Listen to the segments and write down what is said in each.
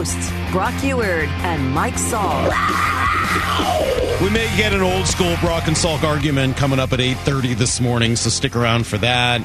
hosts, Brock Huard and Mike Salk. We may get an old school Brock and Salk argument coming up at 8.30 this morning, so stick around for that.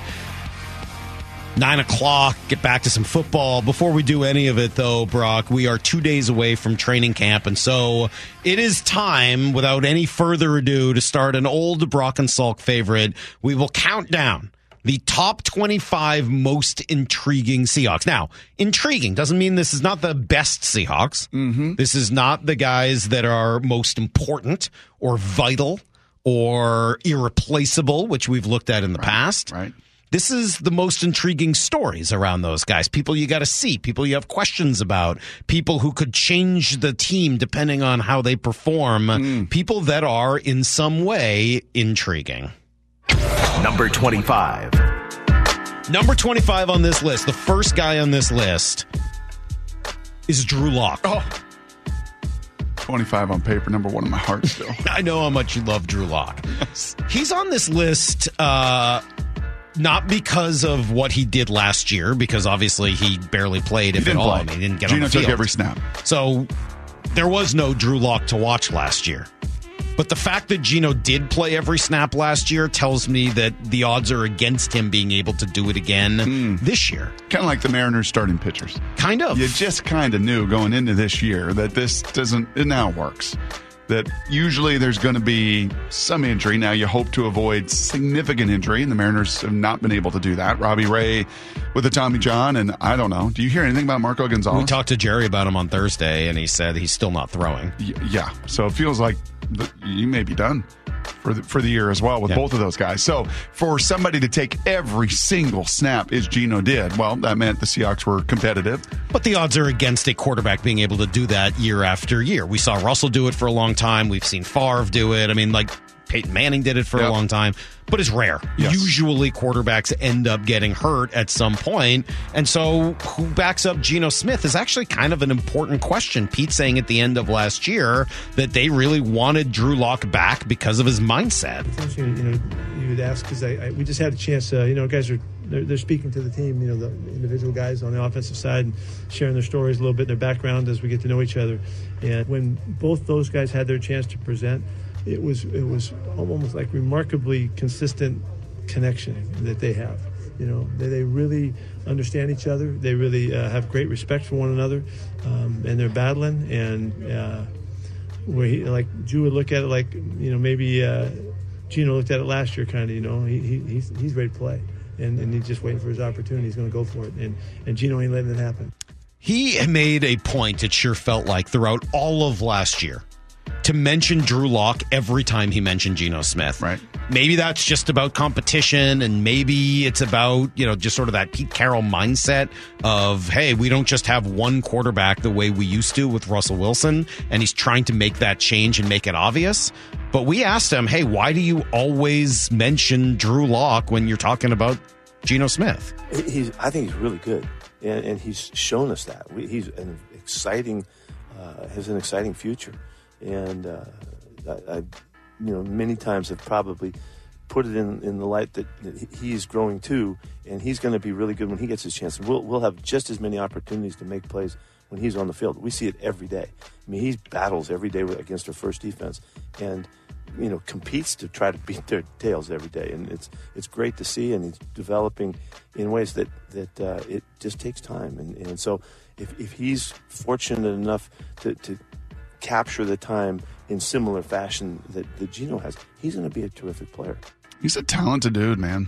9 o'clock, get back to some football. Before we do any of it, though, Brock, we are two days away from training camp, and so it is time, without any further ado, to start an old Brock and Salk favorite. We will count down the top 25 most intriguing Seahawks. Now, intriguing doesn't mean this is not the best Seahawks. Mm-hmm. This is not the guys that are most important or vital or irreplaceable, which we've looked at in the right, past. Right. This is the most intriguing stories around those guys. People you got to see, people you have questions about, people who could change the team depending on how they perform, mm. people that are in some way intriguing. Number 25. Number 25 on this list, the first guy on this list is Drew Lock. Oh. 25 on paper, number one in my heart still. I know how much you love Drew Lock. Yes. He's on this list uh, not because of what he did last year, because obviously he barely played, if at all. I mean, he didn't get Geno on the field. took every snap. So there was no Drew Lock to watch last year. But the fact that Geno did play every snap last year tells me that the odds are against him being able to do it again mm. this year. Kind of like the Mariners starting pitchers. Kind of. You just kind of knew going into this year that this doesn't, it now works. That usually there's going to be some injury. Now you hope to avoid significant injury, and the Mariners have not been able to do that. Robbie Ray with a Tommy John, and I don't know. Do you hear anything about Marco Gonzalez? We talked to Jerry about him on Thursday, and he said he's still not throwing. Y- yeah, so it feels like you may be done for the, for the year as well with yeah. both of those guys. So for somebody to take every single snap as Geno did, well, that meant the Seahawks were competitive. But the odds are against a quarterback being able to do that year after year. We saw Russell do it for a long time. We've seen Favre do it. I mean, like Peyton Manning did it for yep. a long time, but it's rare. Yes. Usually quarterbacks end up getting hurt at some point. And so who backs up Geno Smith is actually kind of an important question. Pete saying at the end of last year that they really wanted Drew Lock back because of his mindset. You know, you would ask because I, I, we just had a chance, uh, you know, guys are they're, they're, speaking to the team, you know, the individual guys on the offensive side and sharing their stories a little bit, their background as we get to know each other. And when both those guys had their chance to present, it was it was almost like remarkably consistent connection that they have. You know, they, they really understand each other. They really uh, have great respect for one another, um, and they're battling. And uh, where he, like Drew would look at it like you know maybe uh, Geno looked at it last year, kind of. You know, he, he, he's he's ready to play, and, and he's just waiting for his opportunity. He's going to go for it, and and Geno ain't letting it happen. He made a point. It sure felt like throughout all of last year to mention Drew Lock every time he mentioned Geno Smith. Right. Maybe that's just about competition, and maybe it's about you know just sort of that Pete Carroll mindset of hey, we don't just have one quarterback the way we used to with Russell Wilson, and he's trying to make that change and make it obvious. But we asked him, hey, why do you always mention Drew Lock when you're talking about Geno Smith? He's, I think he's really good, and, and he's shown us that. We, he's an exciting, uh, has an exciting future and uh, I, I, you know, many times have probably put it in, in the light that, that he's growing too, and he's going to be really good when he gets his chance. And we'll, we'll have just as many opportunities to make plays when he's on the field. We see it every day. I mean, he battles every day against our first defense, and you know, competes to try to beat their tails every day, and it's it's great to see, and he's developing in ways that that uh, it just takes time, and, and so if, if he's fortunate enough to, to capture the time in similar fashion that, that Geno has, he's going to be a terrific player. He's a talented dude, man.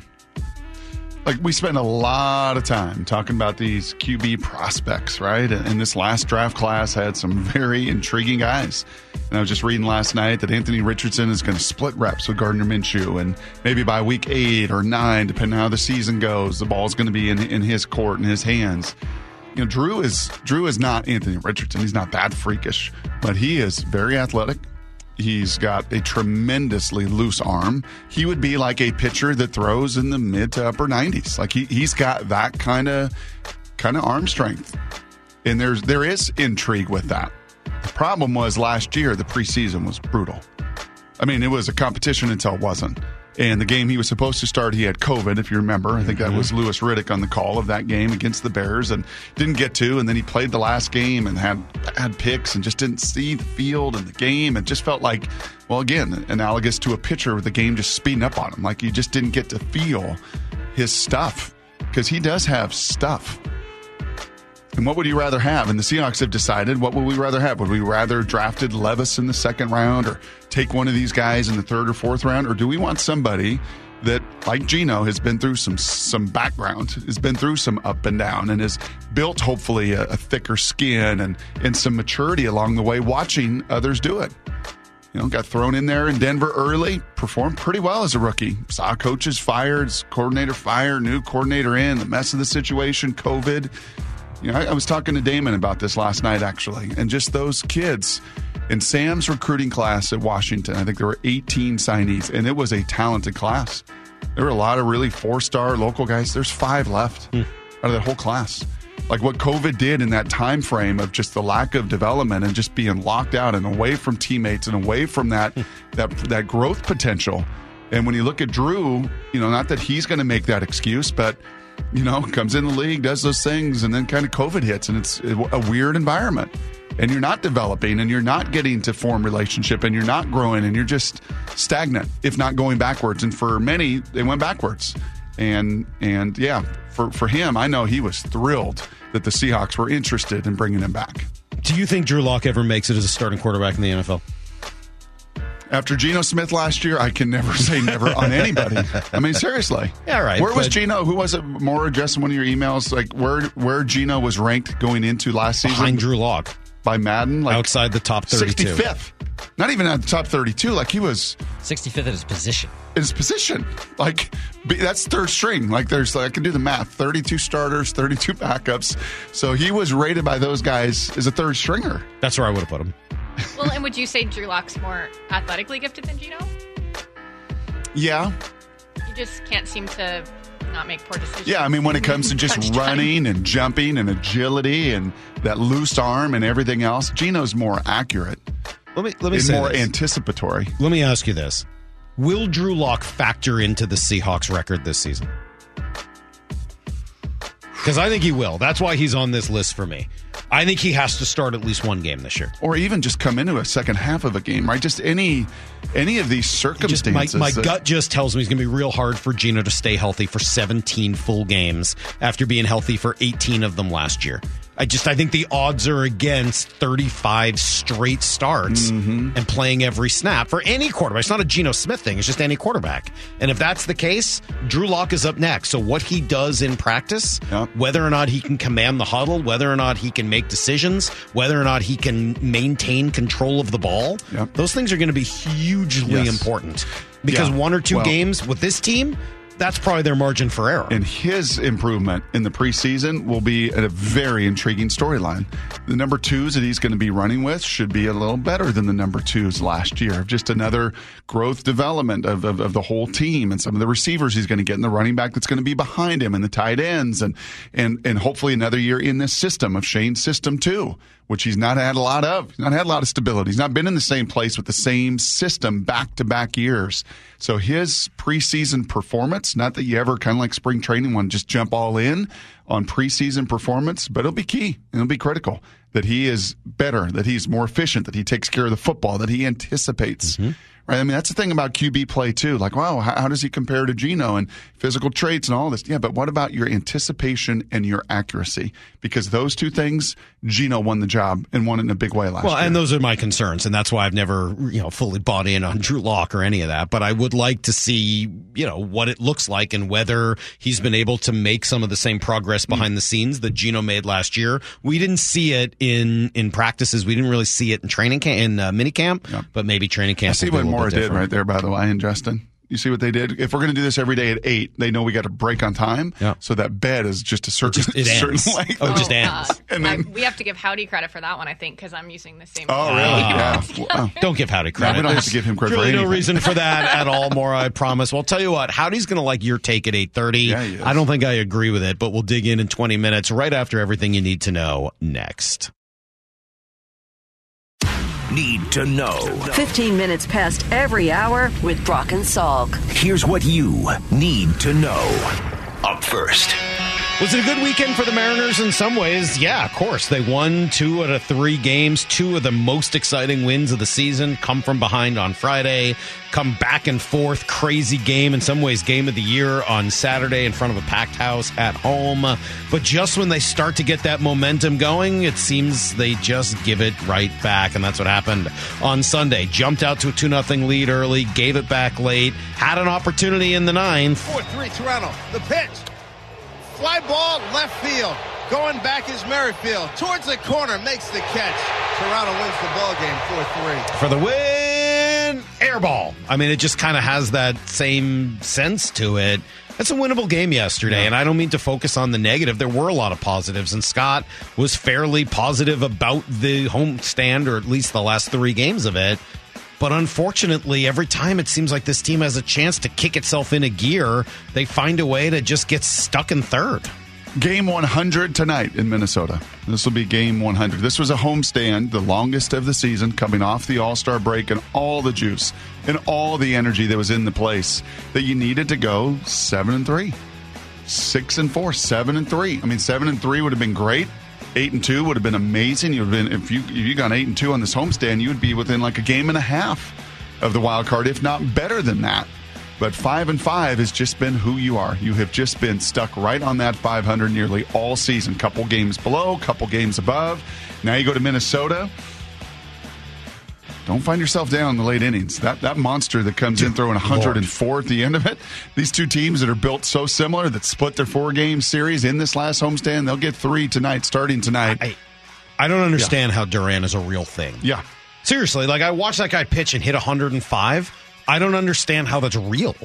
Like we spend a lot of time talking about these QB prospects, right? And this last draft class had some very intriguing guys. And I was just reading last night that Anthony Richardson is going to split reps with Gardner Minshew, and maybe by week eight or nine, depending on how the season goes, the ball's going to be in in his court in his hands you know, Drew is Drew is not Anthony Richardson. He's not that freakish, but he is very athletic. He's got a tremendously loose arm. He would be like a pitcher that throws in the mid to upper 90s. Like he he's got that kind of kind of arm strength. And there's there is intrigue with that. The problem was last year the preseason was brutal. I mean, it was a competition until it wasn't. And the game he was supposed to start, he had COVID, if you remember. I think that mm-hmm. was Louis Riddick on the call of that game against the Bears and didn't get to. And then he played the last game and had had picks and just didn't see the field and the game. It just felt like, well, again, analogous to a pitcher with the game just speeding up on him. Like he just didn't get to feel his stuff because he does have stuff. And what would you rather have? And the Seahawks have decided what would we rather have? Would we rather drafted Levis in the second round or take one of these guys in the third or fourth round? Or do we want somebody that, like Geno, has been through some some background, has been through some up and down, and has built hopefully a, a thicker skin and, and some maturity along the way, watching others do it? You know, got thrown in there in Denver early, performed pretty well as a rookie. Saw coaches fired, coordinator fired, new coordinator in, the mess of the situation, COVID. You know, I, I was talking to Damon about this last night, actually, and just those kids in Sam's recruiting class at Washington. I think there were 18 signees, and it was a talented class. There were a lot of really four star local guys. There's five left hmm. out of that whole class. Like what COVID did in that time frame of just the lack of development and just being locked out and away from teammates and away from that hmm. that that growth potential. And when you look at Drew, you know, not that he's going to make that excuse, but you know, comes in the league, does those things, and then kind of COVID hits, and it's a weird environment. And you're not developing, and you're not getting to form relationship, and you're not growing, and you're just stagnant, if not going backwards. And for many, they went backwards. And and yeah, for for him, I know he was thrilled that the Seahawks were interested in bringing him back. Do you think Drew Lock ever makes it as a starting quarterback in the NFL? After Geno Smith last year, I can never say never on anybody. I mean, seriously. Yeah, right, Where was but- Geno? Who was it? More addressing one of your emails, like where where Geno was ranked going into last season Behind Drew Lock, by Madden, like outside the top 32. 65th. Not even at the top 32. Like he was 65th at his position. in his position. Like be- that's third string. Like there's, I can do the math. 32 starters, 32 backups. So he was rated by those guys as a third stringer. That's where I would have put him. Well, and would you say Drew Lock's more athletically gifted than Geno? Yeah, You just can't seem to not make poor decisions. Yeah, I mean, when it comes to just Crunch running and jumping and agility and that loose arm and everything else, Geno's more accurate Let me let me say more this. anticipatory. Let me ask you this: Will Drew Lock factor into the Seahawks record this season? Because I think he will. That's why he's on this list for me. I think he has to start at least one game this year. Or even just come into a second half of a game, right? Just any any of these Just circumstances. my, my that- gut just tells me it's going to be real hard for Geno to stay healthy for 17 full games after being healthy for 18 of them last year. I just I think the odds are against 35 straight starts Mm-hmm. and playing every snap for any quarterback. It's not a Geno Smith thing. It's just any quarterback. And if that's the case, Drew Lock is up next. So what he does in practice, Yep. whether or not he can command the huddle, whether or not he can make decisions, whether or not he can maintain control of the ball, Yep. those things are going to be hugely Yes. important because Yeah. one or two Well- games with this team, that's probably their margin for error. and his improvement in the preseason will be a very intriguing storyline. The number twos that he's going to be running with should be a little better than the number twos last year. Just another growth development of, of, of the whole team and some of the receivers he's going to get and the running back that's going to be behind him and the tight ends and and and hopefully another year in this system of Shane's system too, which he's not had a lot of. He's not had a lot of stability. He's not been in the same place with the same system back to back years. So his preseason performance, not that you ever kind of like spring training to just jump all in on preseason performance, but it'll be key. It'll be critical that he is better, that he's more efficient, that he takes care of the football, that he anticipates. Mm-hmm. Right. I mean, that's the thing about QB play too. Like, wow, how, how does he compare to Geno and physical traits and all this? Yeah, but what about your anticipation and your accuracy? Because those two things, Geno won the job and won it in a big way last well, year. Well, and those are my concerns, and that's why I've never, you know, fully bought in on Drew Lock or any of that. But I would like to see, you know, what it looks like and whether he's been able to make some of the same progress Mm. behind the scenes that Geno made last year. We didn't see it in in practices. We didn't really see it in training camp, in uh, mini camp, Yep. but maybe training I camp. see will what Mora did right there, by the way, and Justin. You see what they did? If we're going to do this every day at eight, they know we got to break on time. Yeah. So that bed is just a certain, just- it certain ends. length. Oh, it just Uh, ends. And then- I- we have to give Howdy credit for that one, I think, because I'm using the same. Oh, really? Ah. yeah. Wow. Don't give Howdy credit. we don't have to give him credit for Really, no reason for that at all, Maura. I promise. Well, I'll tell you what. Howdy's going to like your take at eight thirty. Yeah, he is. I don't think I agree with it, but we'll dig in in twenty minutes, right after everything you need to know next. Need to know. 15 minutes past every hour with Brock and Salk. Here's what you need to know. Up first. Was it a good weekend for the Mariners in some ways? Yeah, of course. They won two out of three games. Two of the most exciting wins of the season come from behind on Friday, come back and forth. Crazy game, in some ways, game of the year on Saturday in front of a packed house at home. But just when they start to get that momentum going, it seems they just give it right back. And that's what happened on Sunday. Jumped out to a 2 0 lead early, gave it back late, had an opportunity in the ninth. 4 3 Toronto. The pitch. Fly ball left field. Going back is Merrifield. Towards the corner. Makes the catch. Toronto wins the ball game 4 3. For the win, air ball. I mean, it just kind of has that same sense to it. It's a winnable game yesterday, and I don't mean to focus on the negative. There were a lot of positives, and Scott was fairly positive about the home stand, or at least the last three games of it. But unfortunately, every time it seems like this team has a chance to kick itself in a gear, they find a way to just get stuck in third. Game 100 tonight in Minnesota. This will be game 100. This was a homestand, the longest of the season, coming off the All Star break and all the juice and all the energy that was in the place that you needed to go seven and three, six and four, seven and three. I mean, seven and three would have been great. Eight and two would have been amazing. You've been if you if you got eight and two on this homestand, you would be within like a game and a half of the wild card, if not better than that. But five and five has just been who you are. You have just been stuck right on that 500 nearly all season. Couple games below, couple games above. Now you go to Minnesota. Don't find yourself down in the late innings. That that monster that comes in throwing 104 at the end of it. These two teams that are built so similar that split their four game series in this last homestand, they'll get three tonight, starting tonight. I, I don't understand how Duran is a real thing. yeah. Seriously, like I watched that guy pitch and hit 105. I don't understand how that's real.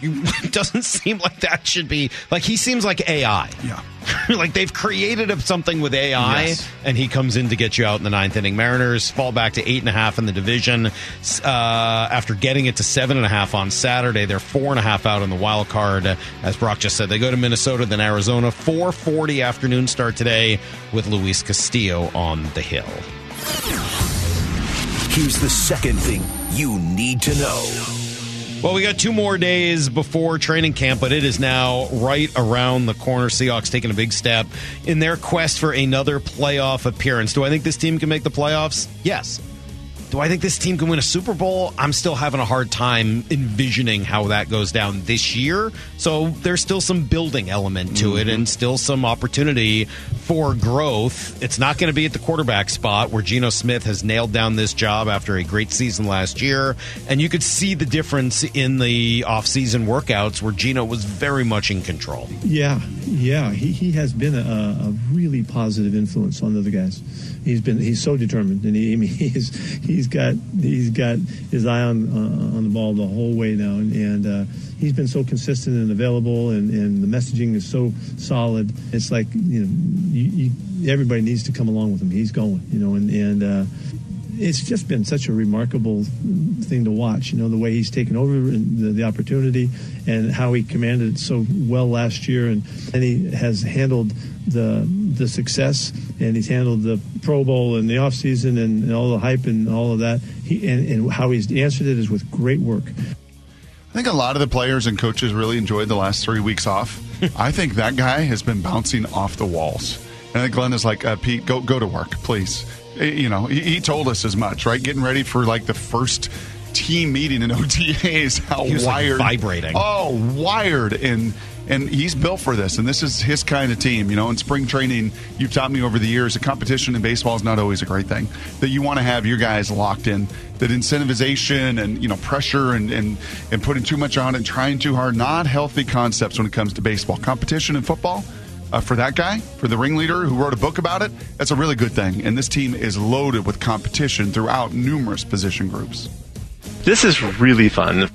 You, it doesn't seem like that should be like he seems like AI. Yeah. like they've created something with AI, Yes. and he comes in to get you out in the ninth inning. Mariners fall back to eight and a half in the division uh, after getting it to seven and a half on Saturday. They're four and a half out in the wild card, as Brock just said. They go to Minnesota, then Arizona. Four forty afternoon start today with Luis Castillo on the hill. Here's the second thing you need to know. Well, we got two more days before training camp, but it is now right around the corner. Seahawks taking a big step in their quest for another playoff appearance. Do I think this team can make the playoffs? Yes. Do I think this team can win a Super Bowl? I'm still having a hard time envisioning how that goes down this year. So there's still some building element to it mm-hmm. and still some opportunity for growth. It's not going to be at the quarterback spot where Geno Smith has nailed down this job after a great season last year. And you could see the difference in the offseason workouts where Geno was very much in control. Yeah, yeah, he, he has been a, a really positive influence on the other guys. He's been he's so determined, and he I mean, he's he's got he's got his eye on uh, on the ball the whole way now, and, and uh, he's been so consistent and available, and, and the messaging is so solid. It's like you know, you, you, everybody needs to come along with him. He's going, you know, and and. Uh, it's just been such a remarkable thing to watch. You know the way he's taken over the, the opportunity, and how he commanded it so well last year, and and he has handled the the success, and he's handled the Pro Bowl and the offseason and, and all the hype and all of that. He and, and how he's answered it is with great work. I think a lot of the players and coaches really enjoyed the last three weeks off. I think that guy has been bouncing off the walls. And I think Glenn is like, uh, Pete, go go to work, please. You know, he, he told us as much, right? Getting ready for like the first team meeting in OTAs, how was, like, wired, vibrating. Oh, wired, and and he's built for this. And this is his kind of team. You know, in spring training, you've taught me over the years, the competition in baseball is not always a great thing. That you want to have your guys locked in. That incentivization and you know pressure and and and putting too much on it, trying too hard, not healthy concepts when it comes to baseball. Competition in football. Uh, for that guy, for the ringleader who wrote a book about it, that's a really good thing. And this team is loaded with competition throughout numerous position groups. This is really fun.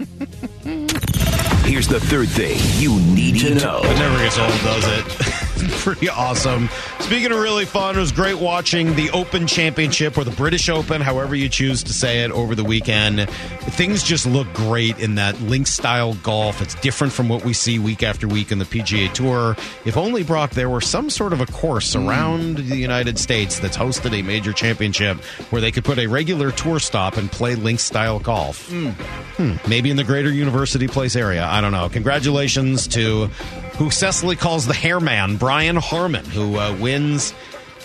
Here's the third thing you need to know. It never gets old, does it? pretty awesome. Speaking of really fun, it was great watching the Open Championship or the British Open, however you choose to say it, over the weekend. Things just look great in that link style golf. It's different from what we see week after week in the PGA Tour. If only, Brock, there were some sort of a course around the United States that's hosted a major championship where they could put a regular tour stop and play link style golf. Hmm, maybe in the greater University Place area. I don't know. Congratulations to who Cecily calls the hairman, Brian Harman, who uh, wins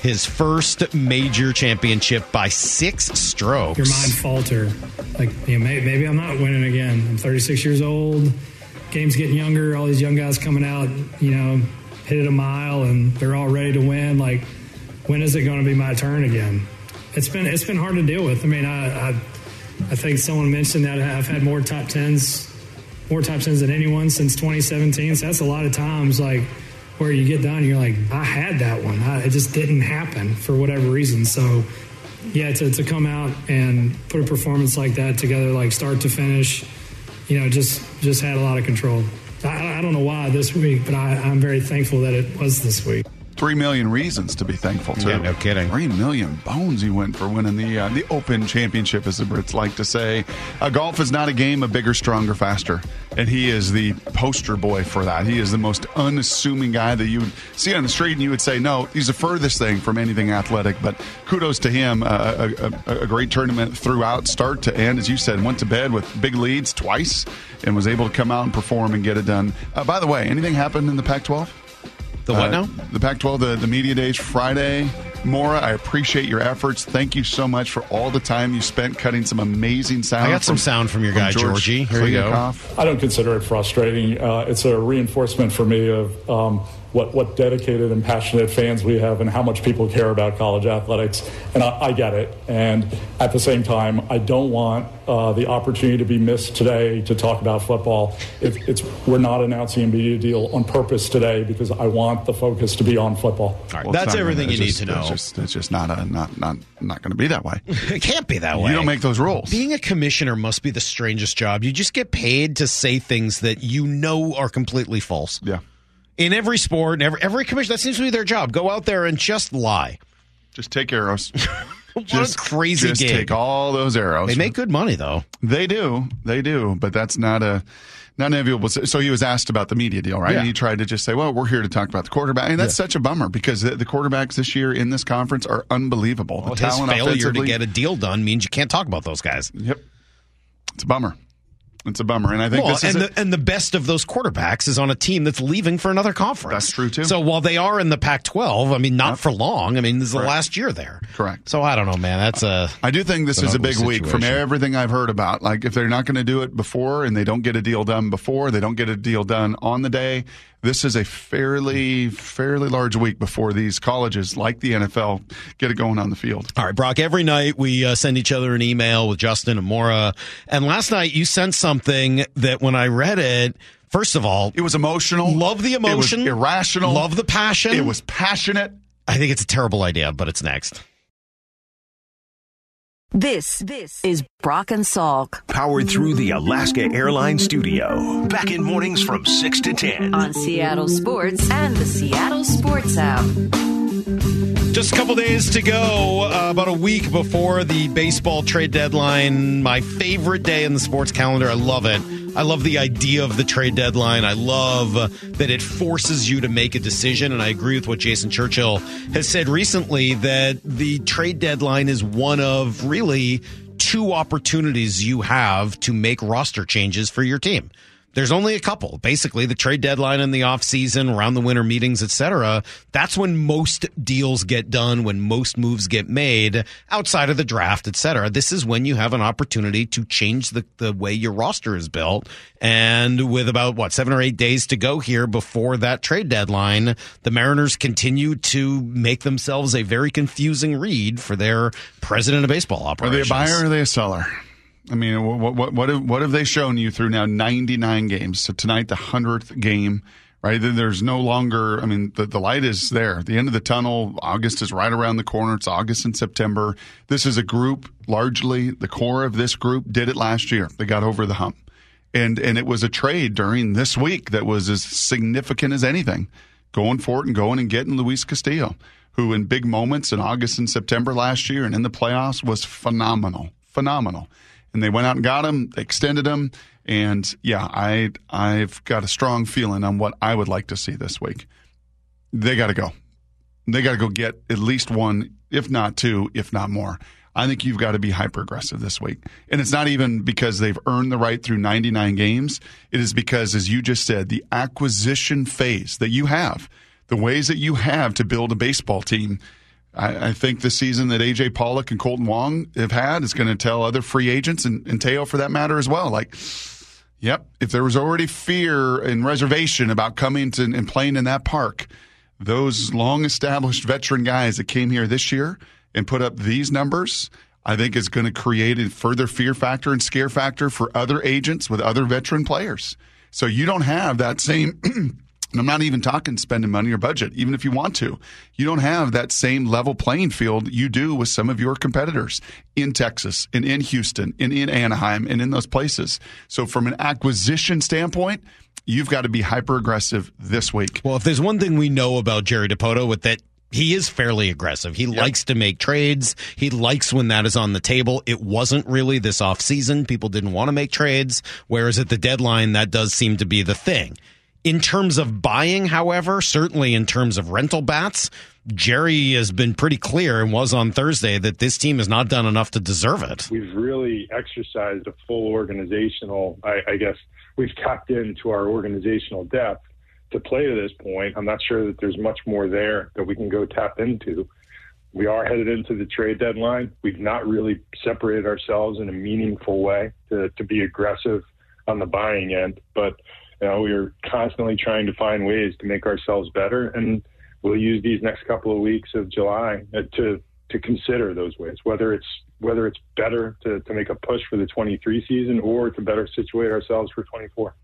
his first major championship by six strokes. your mind falter. Like, you know, maybe, maybe I'm not winning again. I'm 36 years old. Game's getting younger. All these young guys coming out, you know, hit it a mile and they're all ready to win. Like, when is it going to be my turn again? It's been it's been hard to deal with. I mean, I I, I think someone mentioned that I've had more top tens, more tens than anyone since 2017. So that's a lot of times like where you get done, you're like, I had that one. I, it just didn't happen for whatever reason. So yeah, to, to come out and put a performance like that together, like start to finish, you know, just just had a lot of control. I, I don't know why this week, but I, I'm very thankful that it was this week. Three million reasons to be thankful too. Yeah, no kidding. Three million bones he went for winning the uh, the Open Championship, as the Brits like to say. Uh, golf is not a game of bigger, stronger, faster, and he is the poster boy for that. He is the most unassuming guy that you would see on the street, and you would say, "No, he's the furthest thing from anything athletic." But kudos to him. Uh, a, a, a great tournament throughout, start to end, as you said. Went to bed with big leads twice, and was able to come out and perform and get it done. Uh, by the way, anything happened in the Pac-12? The what Uh, now? The Pac 12, the, the Media Days Friday. Mora, I appreciate your efforts. Thank you so much for all the time you spent cutting some amazing sound. I got some sound from your guy, George Georgie. Here you go. I don't consider it frustrating. Uh, it's a reinforcement for me of um, what, what dedicated and passionate fans we have and how much people care about college athletics. And I, I get it. And at the same time, I don't want uh, the opportunity to be missed today to talk about football. It, it's, we're not announcing a media deal on purpose today because I want the focus to be on football. All right, Well, that's everything gonna- you need to know. It's just, it's just not a, not not not going to be that way. it can't be that way. You don't make those rules. Being a commissioner must be the strangest job. You just get paid to say things that you know are completely false. yeah, In every sport, and every, every commissioner, that seems to be their job. Go out there and just lie. just take arrows. What just a crazy just gig. take all those arrows. They make good money, though. They do, they do, but that's not a not an enviable. So he was asked about the media deal, right? Yeah. And he tried to just say, "Well, we're here to talk about the quarterback," and that's such a bummer because the, the quarterbacks this year in this conference are unbelievable. Well, the his failure to get a deal done means you can't talk about those guys. Yep, it's a bummer. It's a bummer, and I think Well, this is and the, and the best of those quarterbacks is on a team that's leaving for another conference. That's true, too. So while they are in the Pac-12, I mean, not Yep. for long. I mean, this is the last year there. Correct. So I don't know, man. That's a I do think this is a big week from everything I've heard about. Like, if they're not going to do it before and they don't get a deal done before, they don't get a deal done on the day. This is a fairly, fairly large week before these colleges, like the NFL, get it going on the field. All right, Brock. Every night we uh, send each other an email with Justin and Mora. And last night you sent something that when I read it, first of all, It was emotional. love the emotion, It was irrational. love the passion. It was passionate. I think it's a terrible idea, but it's next. This, this is Brock and Salk Powered through the Alaska Airlines studio. Back in mornings from 6 to 10. on Seattle Sports and the Seattle Sports app. Just a couple days to go, uh, about a week before the baseball trade deadline. My favorite day in the sports calendar. I love it. I love the idea of the trade deadline. I love that it forces you to make a decision. And I agree with what Jason Churchill has said recently that the trade deadline is one of really two opportunities you have to make roster changes for your team. There's only a couple. Basically, the trade deadline in the offseason, around the winter meetings, etc. That's when most deals get done, when most moves get made outside of the draft, etc. This is when you have an opportunity to change the, the way your roster is built. And with about, what, seven or eight days to go here before that trade deadline, the Mariners continue to make themselves a very confusing read for their president of baseball operations. Are they a buyer or are they a seller? I mean, what what what have, what have they shown you through now 99 games? So tonight, the hundredth game, right? There's no longer. I mean, the the light is there. The end of the tunnel. August is right around the corner. It's August and September. This is a group. Largely, the core of this group did it last year. They got over the hump, and and it was a trade during this week that was as significant as anything going for it and going and getting Luis Castillo, who in big moments in August and September last year and in the playoffs was phenomenal, phenomenal. And they went out and got him, they extended him, and yeah, I I've got a strong feeling on what I would like to see this week. They got to go. They got to go get at least one, if not two, if not more. I think you've got to be hyper aggressive this week. And it's not even because they've earned the right through 99 games. It is because, as you just said, the acquisition phase that you have, the ways that you have to build a baseball team. I, I think the season that AJ Pollock and Kolten Wong have had is going to tell other free agents and, and Teo for that matter as well. Like, yep, if there was already fear and reservation about coming to and playing in that park, those long established veteran guys that came here this year and put up these numbers, I think is going to create a further fear factor and scare factor for other agents with other veteran players. So you don't have that same. And I'm not even talking spending money or budget, even if you want to. You don't have that same level playing field you do with some of your competitors in Texas and in Houston and in Anaheim and in those places. So, from an acquisition standpoint, you've got to be hyper aggressive this week. Well, if there's one thing we know about Jerry Dipoto with that he is fairly aggressive. He yep. likes to make trades. He likes when that is on the table. It wasn't really this offseason. People didn't want to make trades, whereas at the deadline, that does seem to be the thing. In terms of buying, however, certainly in terms of rental bats, Jerry has been pretty clear and was on Thursday that this team has not done enough to deserve it. We've really exercised a full organizational, I, I guess, we've tapped into our organizational depth to play to this point. I'm not sure that there's much more there that we can go tap into. We are headed into the trade deadline. We've not really separated ourselves in a meaningful way to, to be aggressive on the buying end, but you know, we are constantly trying to find ways to make ourselves better, and we'll use these next couple of weeks of July uh, to to consider those ways. Whether it's whether it's better to, to make a push for the 23 season or to better situate ourselves for 24.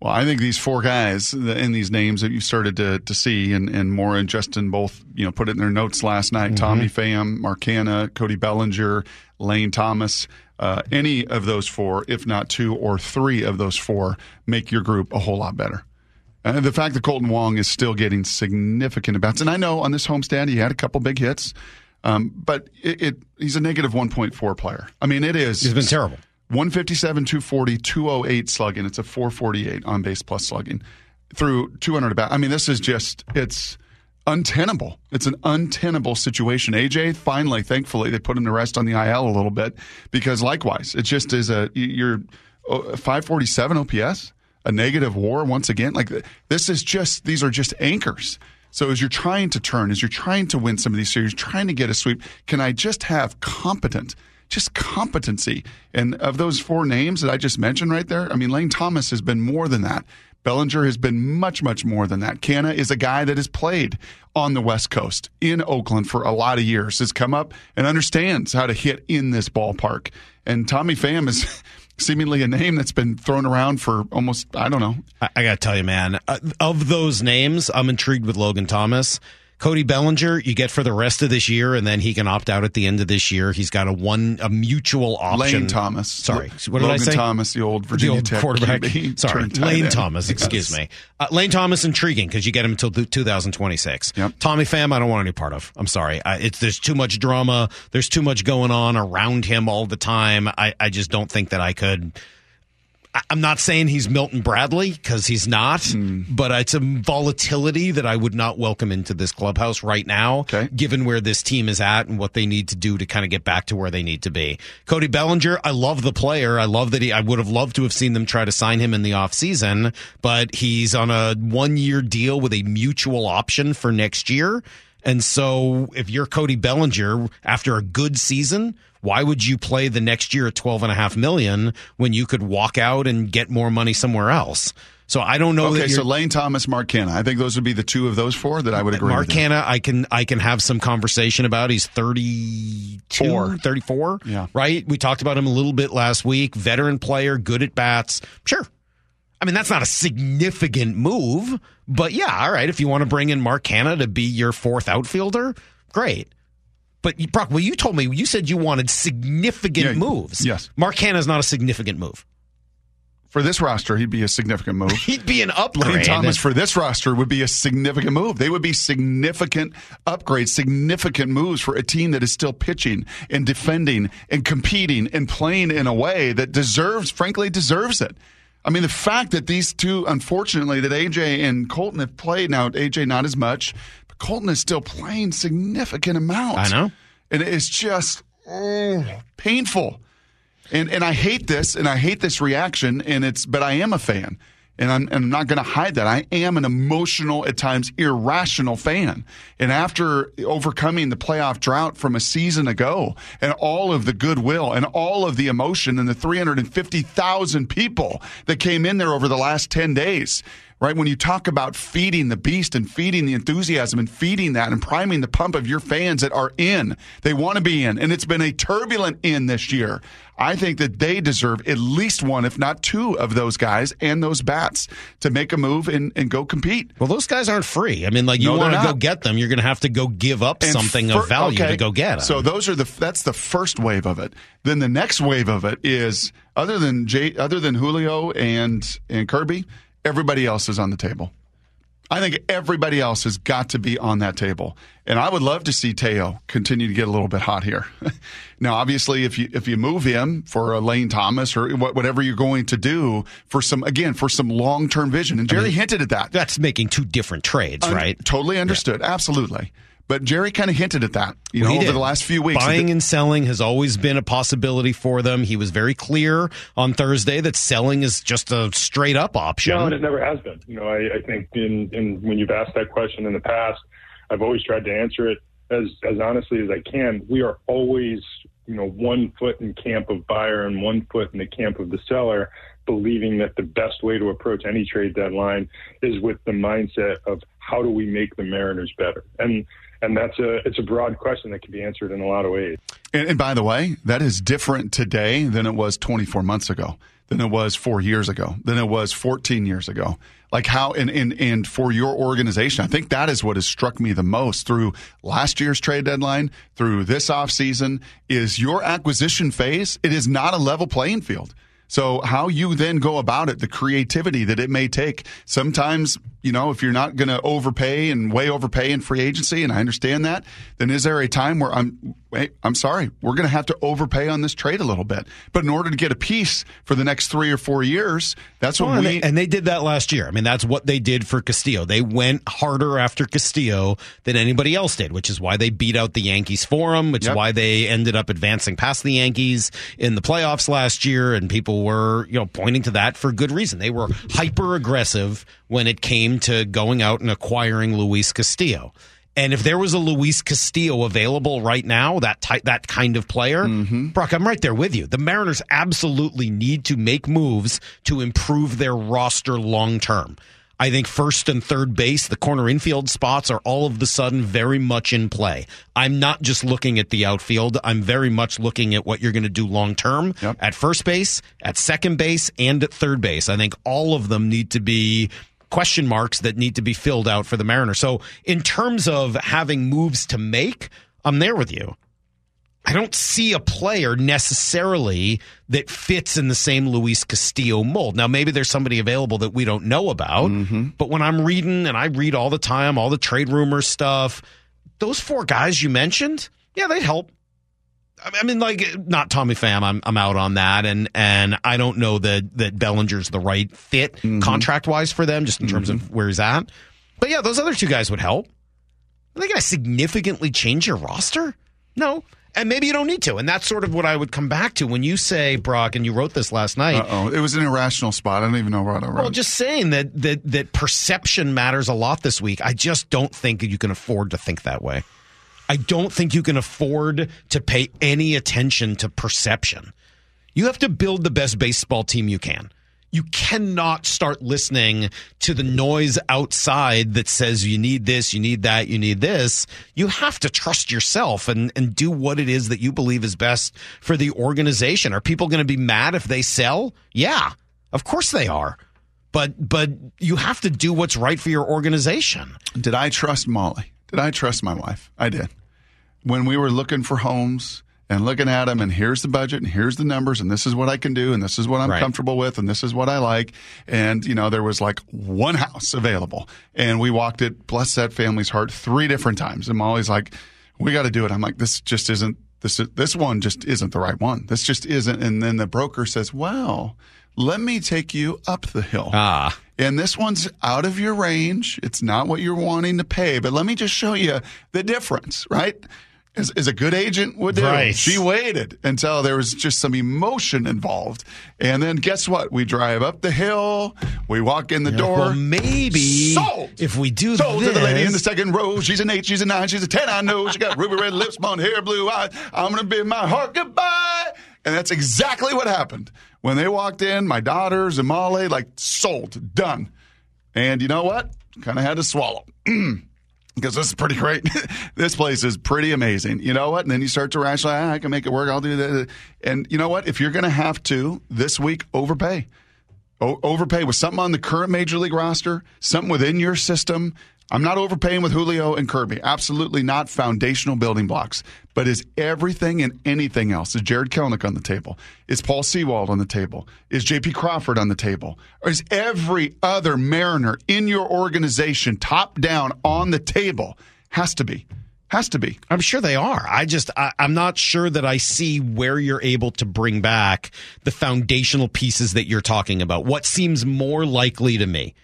Well, I think these four guys in these names that you started to, to see, and, and Maura and Justin both, you know, put it in their notes last night. Mm-hmm. Tommy Pham, Mark Canha, Cody Bellinger, Lane Thomas. Uh, any of those four, if not two or three of those four, make your group a whole lot better. And the fact that Kolten Wong is still getting significant bats, and I know on this homestand he had a couple big hits, um, but it, it, he's a negative 1.4 player. I mean, it is. He's been terrible. 157, 240, 208 slugging. It's a 448 on base plus slugging through 200 about. I mean, this is just, it's untenable. It's an untenable situation. AJ, finally, thankfully, they put him to rest on the IL a little bit because likewise, it just is a, you're uh, 547 OPS, a negative war once again. Like this is just, these are just anchors. So as you're trying to turn, as you're trying to win some of these series, trying to get a sweep, can I just have competent – just competency. And of those four names that I just mentioned right there, I mean, Lane Thomas has been more than that. Bellinger has been much, much more than that. Canha is a guy that has played on the West Coast in Oakland for a lot of years, has come up and understands how to hit in this ballpark. And Tommy Pham is seemingly a name that's been thrown around for almost, I don't know. I, I got to tell you, man, uh, of those names, I'm intrigued with Logan Thomas. Cody Bellinger, you get for the rest of this year, and then he can opt out at the end of this year. He's got a one a mutual option. Lane Thomas. Sorry, what Logan did I say? Thomas, the old Virginia the old Tech quarterback. QB, Sorry, Lane Thomas. Excuse yes. me. Uh, Lane Thomas, intriguing because you get him until 2026. Yep. Tommy Pham, I don't want any part of. I'm sorry. I, it's there's too much drama. There's too much going on around him all the time. I, I just don't think that I could I'm not saying he's Milton Bradley because he's not, mm. but it's a volatility that I would not welcome into this clubhouse right now, okay. given where this team is at and what they need to do to kind of get back to where they need to be. Cody Bellinger, I love the player. I love that he, I would have loved to have seen them try to sign him in the offseason, but he's on a one year deal with a mutual option for next year. And so if you're Cody Bellinger after a good season, why would you play the next year at 12 and a half million when you could walk out and get more money somewhere else? So I don't know. Okay, so Lane Thomas, Mark Canha. I think those would be the two of those four that I would agree Mark with. Canha, I can I can have some conversation about. He's 32, Four. 34. Yeah. Right? We talked about him a little bit last week. Veteran player, good at bats. Sure. I mean, that's not a significant move, but yeah, all right. If you want to bring in Mark Canha to be your fourth outfielder, great. But Brock, well, you told me you said you wanted significant yeah, moves. Yes, is not a significant move for this roster, he'd be a significant move. He'd be an Lane upgrade. Thomas for this roster would be a significant move. They would be significant upgrades, significant moves for a team that is still pitching and defending and competing and playing in a way that deserves, frankly, deserves it. I mean, the fact that these two, unfortunately, that AJ and Colton have played now, AJ not as much, Colton is still playing significant amounts. I know. And it's just oh, painful. And and I hate this, and I hate this reaction. And it's, but I am a fan, and I'm, and I'm not going to hide that. I am an emotional, at times irrational fan. And after overcoming the playoff drought from a season ago, and all of the goodwill, and all of the emotion, and the 350,000 people that came in there over the last 10 days, right? When you talk about feeding the beast and feeding the enthusiasm and feeding that and priming the pump of your fans that are in, they want to be in. And it's been a turbulent in this year. I think that they deserve at least one, if not two, of those guys and those bats to make a move and, and go compete. Well, those guys aren't free. I mean, like you No, want to go get them, you're going to have to go give up And something fir- of value okay, to go get them. So those are the that's the first wave of it. Then the next wave of it is other than J, other than Julio and and Kirby, everybody else is on the table. I think everybody else has got to be on that table. And I would love to see Teo continue to get a little bit hot here. now, obviously, if you if you move him for a Lane Thomas or whatever you're going to do for some again for some long term vision, and Jerry hinted at that. That's making two different trades, Un- right? Totally understood, absolutely. But Jerry kind of hinted at that, you Well, know, over the last few weeks. Buying and selling has always been a possibility for them. He was very clear on Thursday that selling is just a straight up option. No, and it never has been. You know, I, I think in, in when you've asked that question in the past, I've always tried to answer it as as honestly as I can. We are always, you know, one foot in camp of buyer and one foot in the camp of the seller, believing that the best way to approach any trade deadline is with the mindset of how do we make the Mariners better. And and that's a it's a broad question that can be answered in a lot of ways. And, and by the way, that is different today than it was 24 months ago, than it was four years ago, than it was 14 years ago. Like how, and, and, and for your organization, I think that is what has struck me the most through last year's trade deadline, through this offseason, is your acquisition phase. It is not a level playing field. So how you then go about it, the creativity that it may take. Sometimes, you know, if you're not going to overpay and way overpay in free agency, and I understand that, then is there a time where I'm, wait, I'm sorry, we're going to have to overpay on this trade a little bit. But in order to get a piece for the next three or four years, that's what Well, and, we. they, and they did that last year. I mean, that's what they did for Castillo. They went harder after Castillo than anybody else did, which is why they beat out the Yankees for him, which Yep. is why they ended up advancing past the Yankees in the playoffs last year. And people were, you know, pointing to that for good reason. They were hyper aggressive when it came to going out and acquiring Luis Castillo. And if there was a Luis Castillo available right now, that type, that kind of player, mm-hmm. Brock, I'm right there with you. The Mariners absolutely need to make moves to improve their roster long term. I think first and third base, the corner infield spots are all of the sudden very much in play. I'm not just looking at the outfield. I'm very much looking at what you're going to do long term at first base, at second base, and at third base. I think all of them need to be question marks that need to be filled out for the Mariners. So, in terms of having moves to make, I'm there with you. I don't see a player necessarily that fits in the same Luis Castillo mold. Now, maybe there's somebody available that we don't know about, mm-hmm. but when I'm reading, and I read all the time, all the trade rumor stuff, those four guys you mentioned, yeah, they'd help. I mean, like not Tommy Pham. I'm I'm out on that, and and I don't know that that Bellinger's the right fit mm-hmm. contract wise for them, just in terms of mm-hmm. where he's at. But yeah, those other two guys would help. Are they going to significantly change your roster? No. And maybe you don't need to. And that's sort of what I would come back to when you say, Brock, and you wrote this last night. Uh-oh. It was an irrational spot. I don't even know what I wrote. Well, just saying that that that perception matters a lot this week. I just don't think you can afford to think that way. I don't think you can afford to pay any attention to perception. You have to build the best baseball team you can. You cannot start listening to the noise outside that says you need this, you need that, you need this. You have to trust yourself and, and do what it is that you believe is best for the organization. Are people going to be mad if they sell? Yeah, of course they are. But but you have to do what's right for your organization. Did I trust Molly? Did I trust my wife? I did. When we were looking for homes and looking at them, and here's the budget, and here's the numbers, and this is what I can do, and this is what I'm Right. comfortable with, and this is what I like. And, you know, there was like one house available. And we walked it, bless that family's heart, three different times. And Molly's like, we got to do it. I'm like, this just isn't, this, this one just isn't the right one. This just isn't. And then the broker says, well, let me take you up the hill. Ah. And this one's out of your range. It's not what you're wanting to pay, but let me just show you the difference, right? As, as a good agent would do. Right. She waited until there was just some emotion involved. And then guess what? We drive up the hill, we walk in the door. Well, maybe Sold! if we do Sold this, to the lady in the second row. She's an eight, she's a nine, she's a ten. I know she got ruby red lips, blonde hair, blue eyes. I'm gonna bid my heart goodbye. And that's exactly what happened. When they walked in, my daughters and Molly, like sold, done. And you know what? Kind of had to swallow. Because this is pretty great. this place is pretty amazing. You know what? And then you start to rationalize, ah, I can make it work. I'll do that. And you know what? If you're going to have to this week, overpay o- overpay with something on the current major league roster, something within your system. I'm not overpaying with Julio and Kirby. Absolutely not foundational building blocks. But is everything and anything else? Is Jarred Kelenic on the table? Is Paul Sewald on the table? Is JP Crawford on the table? Or is every other Mariner in your organization top down on the table? Has to be. Has to be. I'm sure they are. I just I, I'm not sure that I see where you're able to bring back the foundational pieces that you're talking about. What seems more likely to me,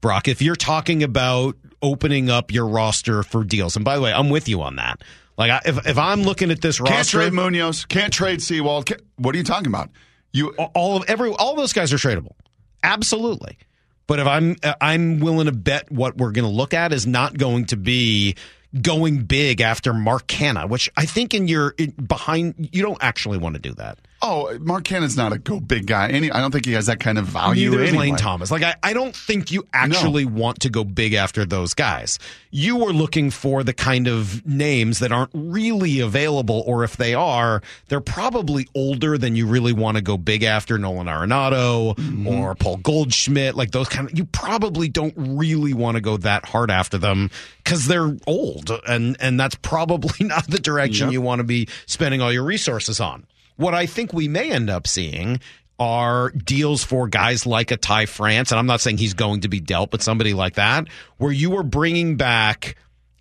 Brock, if you're talking about opening up your roster for deals, and by the way, I'm with you on that. Like I, if if I'm looking at this roster, Can't trade Munoz. Can't trade Sewald. Can't, what are you talking about? You all of every all those guys are tradable, absolutely. But if I'm I'm willing to bet what we're going to look at is not going to be going big after Mark Canha, which I think in your in, behind you don't actually want to do that. Oh, Mark Canha's not a go big guy. Any, I don't think he has that kind of value. Neither is anyway. Lane Thomas. Like I, I don't think you actually want to go big after those guys. You are looking for the kind of names that aren't really available, or if they are, they're probably older than you really want to go big after Nolan Arenado Mm-hmm. or Paul Goldschmidt. Like those kind of, you probably don't really want to go that hard after them because they're old, and and that's probably not the direction Yep. you want to be spending all your resources on. What I think we may end up seeing are deals for guys like a Ty France, and I'm not saying he's going to be dealt, but somebody like that, where you are bringing back,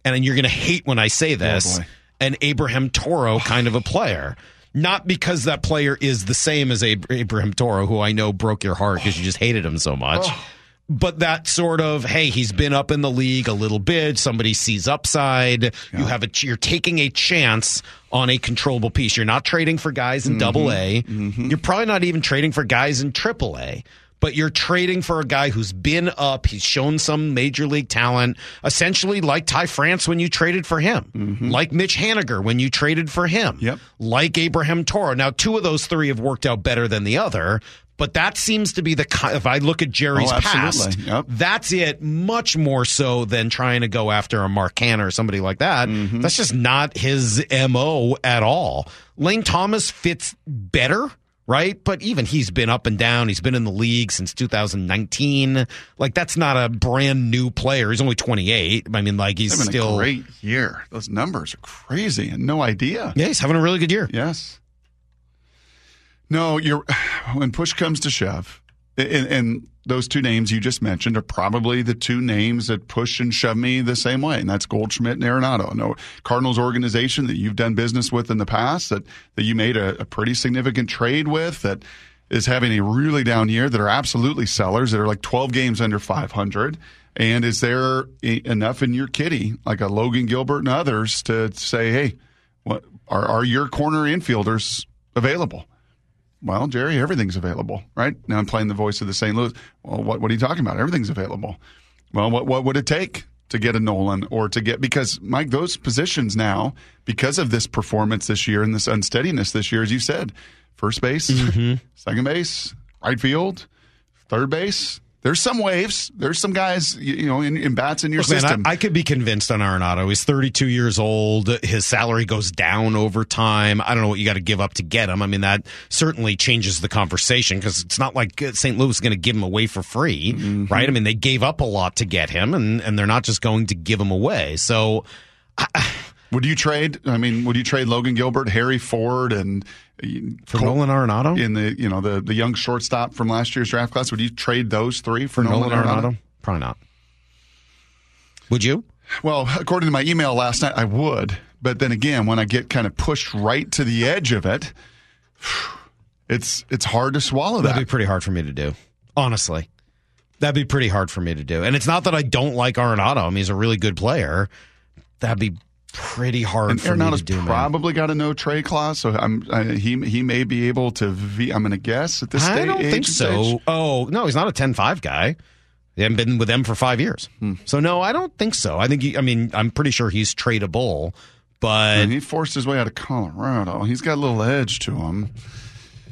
and you're going to hate when I say oh, this, boy. an Abraham Toro kind of a player. Not because that player is the same as Abraham Toro, who I know broke your heart because you just hated him so much. Oh. But that sort of, hey, he's been up in the league a little bit. Somebody sees upside. You have a, you're taking a chance on a controllable piece. You're not trading for guys in mm-hmm. double A. Mm-hmm. You're probably not even trading for guys in triple A. But you're trading for a guy who's been up. He's shown some major league talent, essentially like Ty France when you traded for him, mm-hmm. like Mitch Haniger when you traded for him, Yep. like Abraham Toro. Now, two of those three have worked out better than the other, but that seems to be the ki- if I look at Jerry's Oh, past. Yep. that's it. Much more so than trying to go after a Mark Canha or somebody like that. Mm-hmm. That's just not his mo at all. Lane Thomas fits better. Right, but even he's been up and down. He's been in the league since 2019. Like that's not a brand new player. He's only 28. I mean, like he's Having still a great year. Those numbers are crazy and no idea. yeah, he's having a really good year. Yes. No, you're when push comes to shove, and, and those two names you just mentioned are probably the two names that push and shove me the same way, and that's Goldschmidt and Arenado. No Cardinals organization that you've done business with in the past that that you made a, a pretty significant trade with that is having a really down year that are absolutely sellers that are like 12 games under 500. And is there enough in your kitty, like a Logan Gilbert and others, to say, hey, what are, are your corner infielders available? Well, Jerry, everything's available, right? Now I'm playing the voice of the St. Louis. Well, what, what are you talking about? Everything's available. Well, what, what would it take to get a Nolan or to get, because Mike, those positions now, because of this performance this year and this unsteadiness this year, as you said, first base, mm-hmm. second base, right field, third base, there's some waves. There's some guys, you, you know, in, in bats in your Look, man, system. I, I could be convinced on Arenado. He's 32 years old. His salary goes down over time. I don't know what you got to give up to get him. I mean, that certainly changes the conversation because it's not like uh, St. Louis is going to give him away for free, Mm-hmm. right? I mean, they gave up a lot to get him, and, and they're not just going to give him away. So. I, Would you trade? I mean, would you trade Logan Gilbert, Harry Ford, and uh, for Col- Nolan Arenado in the you know the the young shortstop from last year's draft class? Would you trade those three for, for Nolan, Nolan Arenado? Arenado? Probably not. Would you? Well, according to my email last night, I would. But then again, when I get kind of pushed right to the edge of it, it's it's hard to swallow that. That'd be pretty hard for me to do, honestly. That'd be pretty hard for me to do. And it's not that I don't like Arenado. I mean, he's a really good player. That'd be pretty hard and for Arenado's me to do. Probably got a no trade clause, so I'm I, he he may be able to. V, I'm going to guess at this I stage. don't think so. Stage. Oh no, he's not a 10-5 guy. They haven't been with them for five years. Hmm. So no, I don't think so. I think he, I mean I'm pretty sure he's tradable, but and he forced his way out of Colorado. He's got a little edge to him.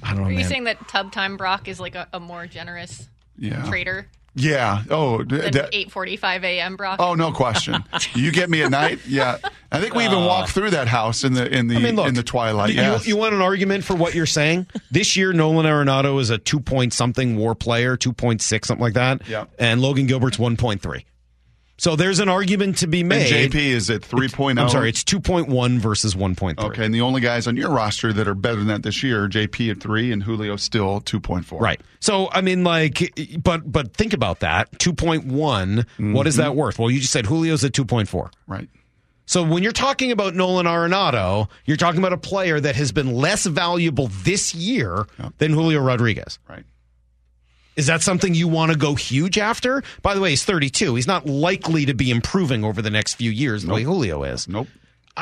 I don't know. Are you man. saying that Tub Time Brock is like a, a more generous yeah. trader? Yeah. Oh, than eight forty-five a.m. Brock. Oh, no question. you get me at night. Yeah. I think we even Uh, walked through that house in the in the I mean, look, in the twilight. You, yes. you want an argument for what you're saying? this year, Nolan Arenado is a two point something WAR player, two point six something like that. Yeah. And Logan Gilbert's one point three. So there's an argument to be made. And JP is at 3.0. I'm sorry, it's 2.1 versus 1.3. Okay, and the only guys on your roster that are better than that this year, JP at 3 and Julio still 2.4. Right. So I mean like but but think about that. 2.1, mm-hmm. what is that worth? Well, you just said Julio's at 2.4. Right. So when you're talking about Nolan Arenado, you're talking about a player that has been less valuable this year yep. than Julio Rodriguez. Right. Is that something you want to go huge after? By the way, he's 32. He's not likely to be improving over the next few years the nope. way Julio is. Nope.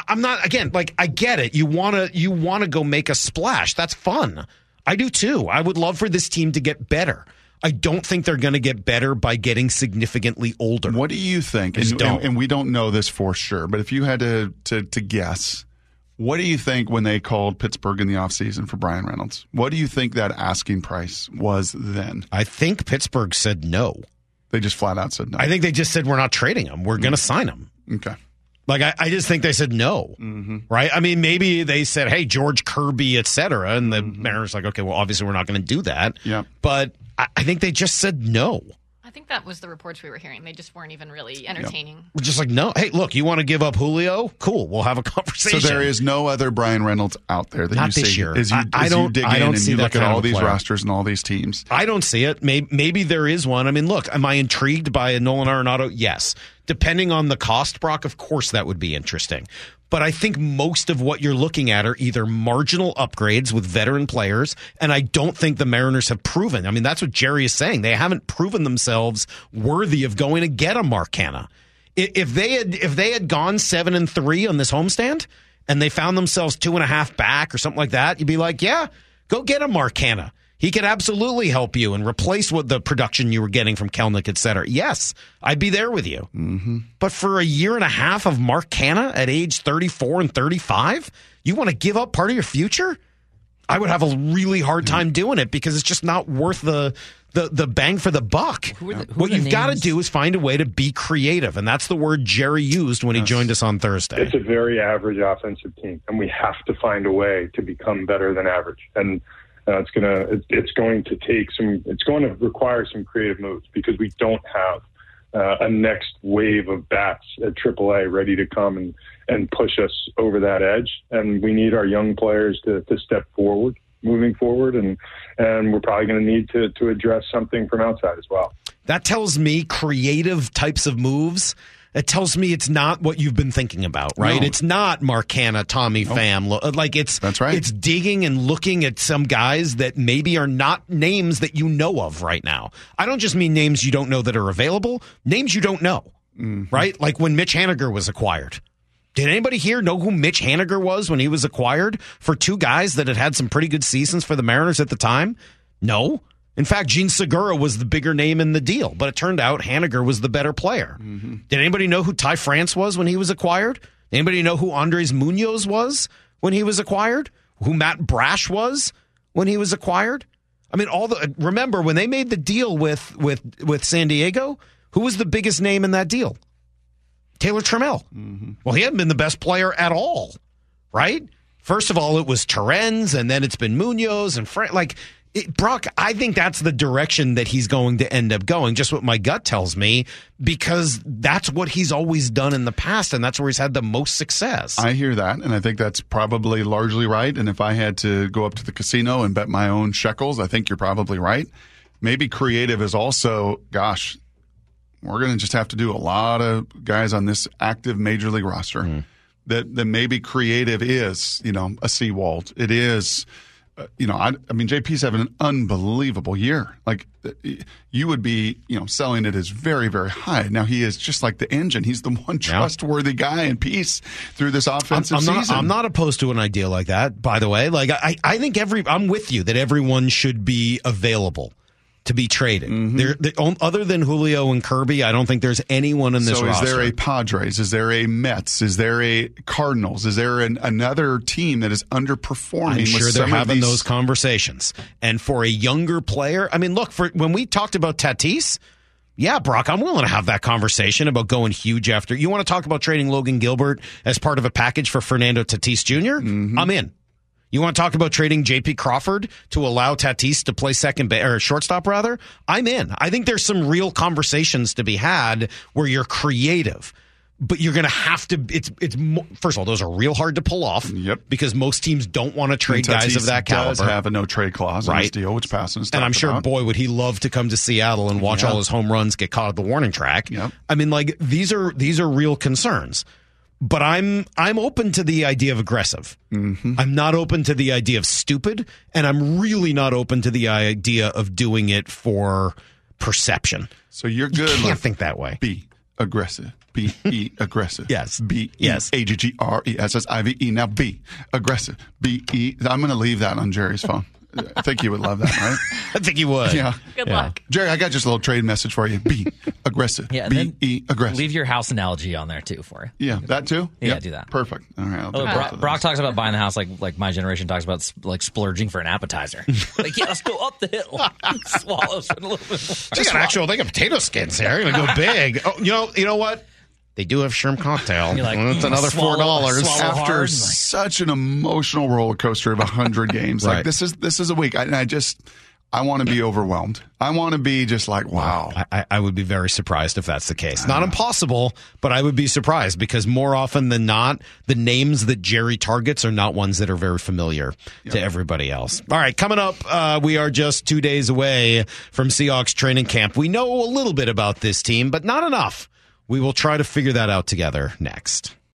I'm not again, like I get it. You want to you want to go make a splash. That's fun. I do too. I would love for this team to get better. I don't think they're going to get better by getting significantly older. What do you think? And, and, and, we don't know this for sure, but if you had to, to, to guess, what do you think when they called Pittsburgh in the offseason for Brian Reynolds? What do you think that asking price was then? I think Pittsburgh said no. They just flat out said no. I think they just said we're not trading him. We're mm-hmm. going to sign him. Okay. Like I, I just think they said no, mm-hmm. right? I mean, maybe they said, "Hey, George Kirby, etc." And the mm-hmm. Mariners like, "Okay, well, obviously we're not going to do that." Yeah, but I, I, think they just said no. I think that was the reports we were hearing. They just weren't even really entertaining. Yep. We're just like, no. Hey, look, you want to give up Julio? Cool, we'll have a conversation. So there is no other Brian Reynolds out there that not you this see. year. As you, I, as I don't. You dig I in don't and see you that look at all these player. rosters and all these teams. I don't see it. Maybe, maybe there is one. I mean, look, am I intrigued by a Nolan Arenado? Yes. Depending on the cost, Brock, of course that would be interesting. But I think most of what you're looking at are either marginal upgrades with veteran players, and I don't think the Mariners have proven. I mean, that's what Jerry is saying. They haven't proven themselves worthy of going to get a Mark Canha. If they had if they had gone seven and three on this homestand and they found themselves two and a half back or something like that, you'd be like, yeah, go get a Mark Canha. He could absolutely help you and replace what the production you were getting from Kelenic, et cetera. Yes, I'd be there with you. Mm-hmm. But for a year and a half of Mark Canha at age 34 and 35, you want to give up part of your future? I would have a really hard time doing it because it's just not worth the the, the bang for the buck. Who are the, who what are you've got to do is find a way to be creative, and that's the word Jerry used when he joined us on Thursday. It's a very average offensive team, and we have to find a way to become better than average. And uh, it's gonna it's going to take some it's going to require some creative moves because we don't have uh, a next wave of bats at AAA ready to come and and push us over that edge. And we need our young players to to step forward, moving forward, and and we're probably going to need to to address something from outside as well. That tells me creative types of moves. It tells me it's not what you've been thinking about, right? No. It's not Mark Canha, Tommy Pham. Lo- Like it's That's right. It's digging and looking at some guys that maybe are not names that you know of right now. I don't just mean names you don't know that are available, names you don't know, Mm-hmm. right? Like when Mitch Haniger was acquired. Did anybody here know who Mitch Haniger was when he was acquired for two guys that had had some pretty good seasons for the Mariners at the time? No. In fact, Jean Segura was the bigger name in the deal, but it turned out Haniger was the better player. Mm-hmm. Did anybody know who Ty France was when he was acquired? Anybody know who Andres Munoz was when he was acquired? Who Matt Brash was when he was acquired? I mean, all the remember when they made the deal with with with San Diego, who was the biggest name in that deal? Taylor Trammell. Mm-hmm. Well, he hadn't been the best player at all, right? First of all, it was Torrens, and then it's been Munoz and France. Like it, Brock, I think that's the direction that he's going to end up going. Just what my gut tells me, because that's what he's always done in the past, and that's where he's had the most success. I hear that, and I think that's probably largely right. And if I had to go up to the casino and bet my own shekels, I think you're probably right. Maybe creative is also, gosh, we're going to just have to do a lot of guys on this active major league roster Mm-hmm. that that maybe creative is, you know, a Sewald. It is, uh, you know, I, I mean, JP's having an unbelievable year. Like uh, you would be, you know, selling it as very, very high. Now he is just like the engine. He's the one trustworthy guy in peace through this offensive I'm not, season. I'm not opposed to an idea like that, by the way. Like I, I think every I'm with you that everyone should be available to be traded. Mm-hmm. There, other than Julio and Kirby, I don't think there's anyone in this so roster. is there a Padres? Is there a Mets? Is there a Cardinals? Is there an, another team that is underperforming? I'm sure they're having these- those conversations. And for a younger player, I mean, look, for when we talked about Tatis, yeah, Brock, I'm willing to have that conversation about going huge after. You want to talk about trading Logan Gilbert as part of a package for Fernando Tatis junior Mm-hmm. I'm in. You want to talk about trading J.P. Crawford to allow Tatis to play second ba- or shortstop rather? I'm in. I think there's some real conversations to be had where you're creative. But you're going to have to. It's it's first of all, those are real hard to pull off. Yep. Because most teams don't want to trade guys of that does caliber. have a no trade clause Right. his deal, which Passan's and I'm sure, about. boy, would he love to come to Seattle and watch Yeah. all his home runs get caught at the warning track. I mean, like these are these are real concerns. But I'm I'm open to the idea of aggressive. Mm-hmm. I'm not open to the idea of stupid, and I'm really not open to the idea of doing it for perception. So you're good. You can't like, think that way. Be aggressive. B E aggressive. Yes. B E Yes. A G G R E S S I V E. Now B aggressive. B E. I'm going to leave that on Jerry's phone. I think you would love that, right? I think you would. Yeah. Good Yeah. luck. Jerry, I got just a little trade message for you. Be aggressive. Yeah, and B then E aggressive. Leave your house analogy on there too for you. yeah, that too. Yeah, Yep. do that. Perfect. All right. I'll do Oh, both Brock, Brock talks about buying the house like like my generation talks about like splurging for an appetizer. like yeah, let's go up the hill, swallow spend a little bit more. They got actual. They of potato skins here. You're gonna go big. Oh, you know. You know what? They do have shrimp cocktail. You're like, That's another four dollars after hard, such an emotional roller coaster of hundred games. Right. Like this is this is a week. I, and I just I want to be overwhelmed. I want to be just like wow. I, I- I would be very surprised if that's the case. Not impossible, but I would be surprised because more often than not, the names that Jerry targets are not ones that are very familiar to everybody else. All right, coming up, uh, we are just two days away from Seahawks training camp. We know a little bit about this team, but not enough. We will try to figure that out together next.